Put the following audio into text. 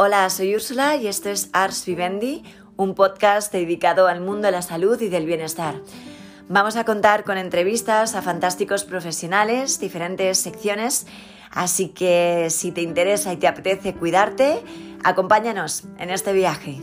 Hola, soy Úrsula y esto es Ars Vivendi, un podcast dedicado al mundo de la salud y del bienestar. Vamos a contar con entrevistas a fantásticos profesionales, diferentes secciones, así que si te interesa y te apetece cuidarte, acompáñanos en este viaje.